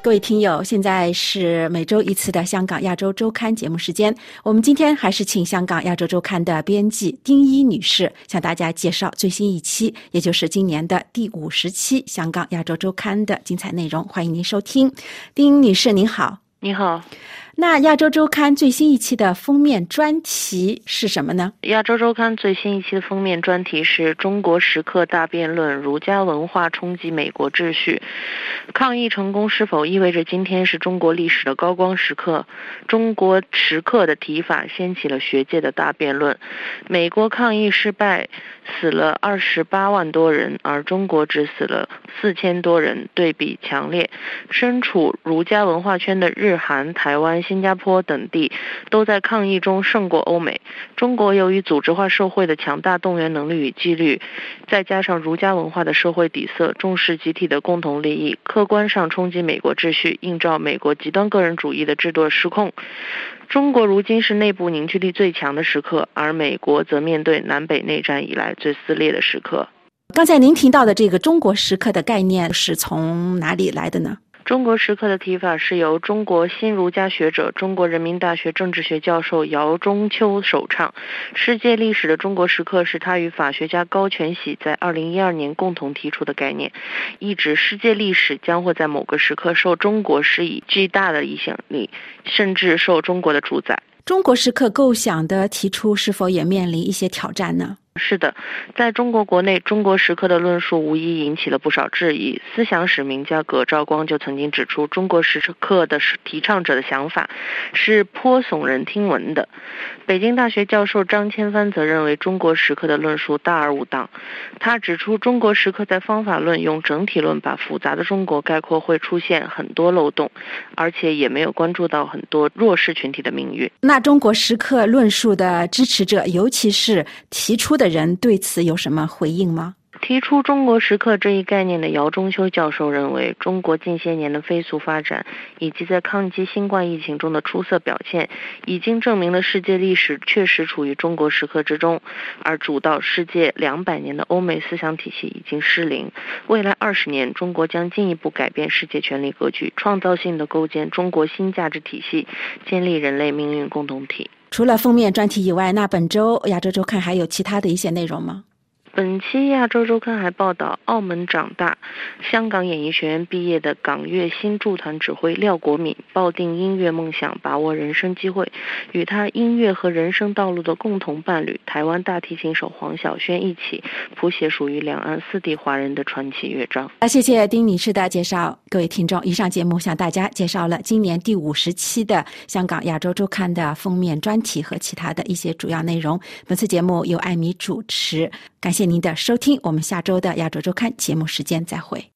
各位听友，现在是每周一次的香港亚洲周刊节目时间。我们今天还是请香港亚洲周刊的编辑丁一女士向大家介绍最新一期，也就是今年的第五十期香港亚洲周刊的精彩内容。欢迎您收听，丁女士您好。你好。那亚洲周刊最新一期的封面专题是什么呢？亚洲周刊最新一期的封面专题是中国时刻大辩论：儒家文化冲击美国秩序，抗议成功是否意味着今天是中国历史的高光时刻？中国时刻的提法掀起了学界的大辩论。美国抗议失败，死了二十八万多人，而中国只死了四千多人，对比强烈。身处儒家文化圈的日韩、台湾。新加坡等地都在抗议中胜过欧美。中国由于组织化社会的强大动员能力与纪律，再加上儒家文化的社会底色，重视集体的共同利益，客观上冲击美国秩序，映照美国极端个人主义的制度失控。中国如今是内部凝聚力最强的时刻，而美国则面对南北内战以来最撕裂的时刻。刚才您提到的这个“中国时刻”的概念是从哪里来的呢？中国时刻的提法是由中国新儒家学者、中国人民大学政治学教授姚中秋首倡。世界历史的中国时刻是他与法学家高全喜在二零一二年共同提出的概念，意指世界历史将会在某个时刻受中国施以巨大的影响力，甚至受中国的主宰。中国时刻构想的提出是否也面临一些挑战呢？是的，在中国国内，中国时刻的论述无疑引起了不少质疑。思想史名家葛兆光就曾经指出，中国时刻的提倡者的想法是颇耸人听闻的。北京大学教授张千帆则认为，中国时刻的论述大而无当。他指出，中国时刻在方法论用整体论把复杂的中国概括，会出现很多漏洞，而且也没有关注到很多弱势群体的命运。那中国时刻论述的支持者，尤其是提出的。人对此有什么回应吗？提出“中国时刻”这一概念的姚中秋教授认为，中国近些年的飞速发展以及在抗击新冠疫情中的出色表现，已经证明了世界历史确实处于中国时刻之中，而主导世界两百年的欧美思想体系已经失灵。未来二十年，中国将进一步改变世界权力格局，创造性的构建中国新价值体系，建立人类命运共同体。除了封面专题以外，那本周亚洲周刊还有其他的一些内容吗？本期亚洲周刊还报道，澳门长大、香港演艺学院毕业的港乐新驻团指挥廖国敏抱定音乐梦想，把握人生机会，与他音乐和人生道路的共同伴侣台湾大提琴手黄小轩一起，谱写属于两岸四地华人的传奇乐章。啊，谢谢丁女士的介绍，各位听众，以上节目向大家介绍了今年第五十期的香港亚洲周刊的封面专题和其他的一些主要内容。本次节目由艾米主持，感谢。您的收听，我们下周的亚洲周刊节目时间再会。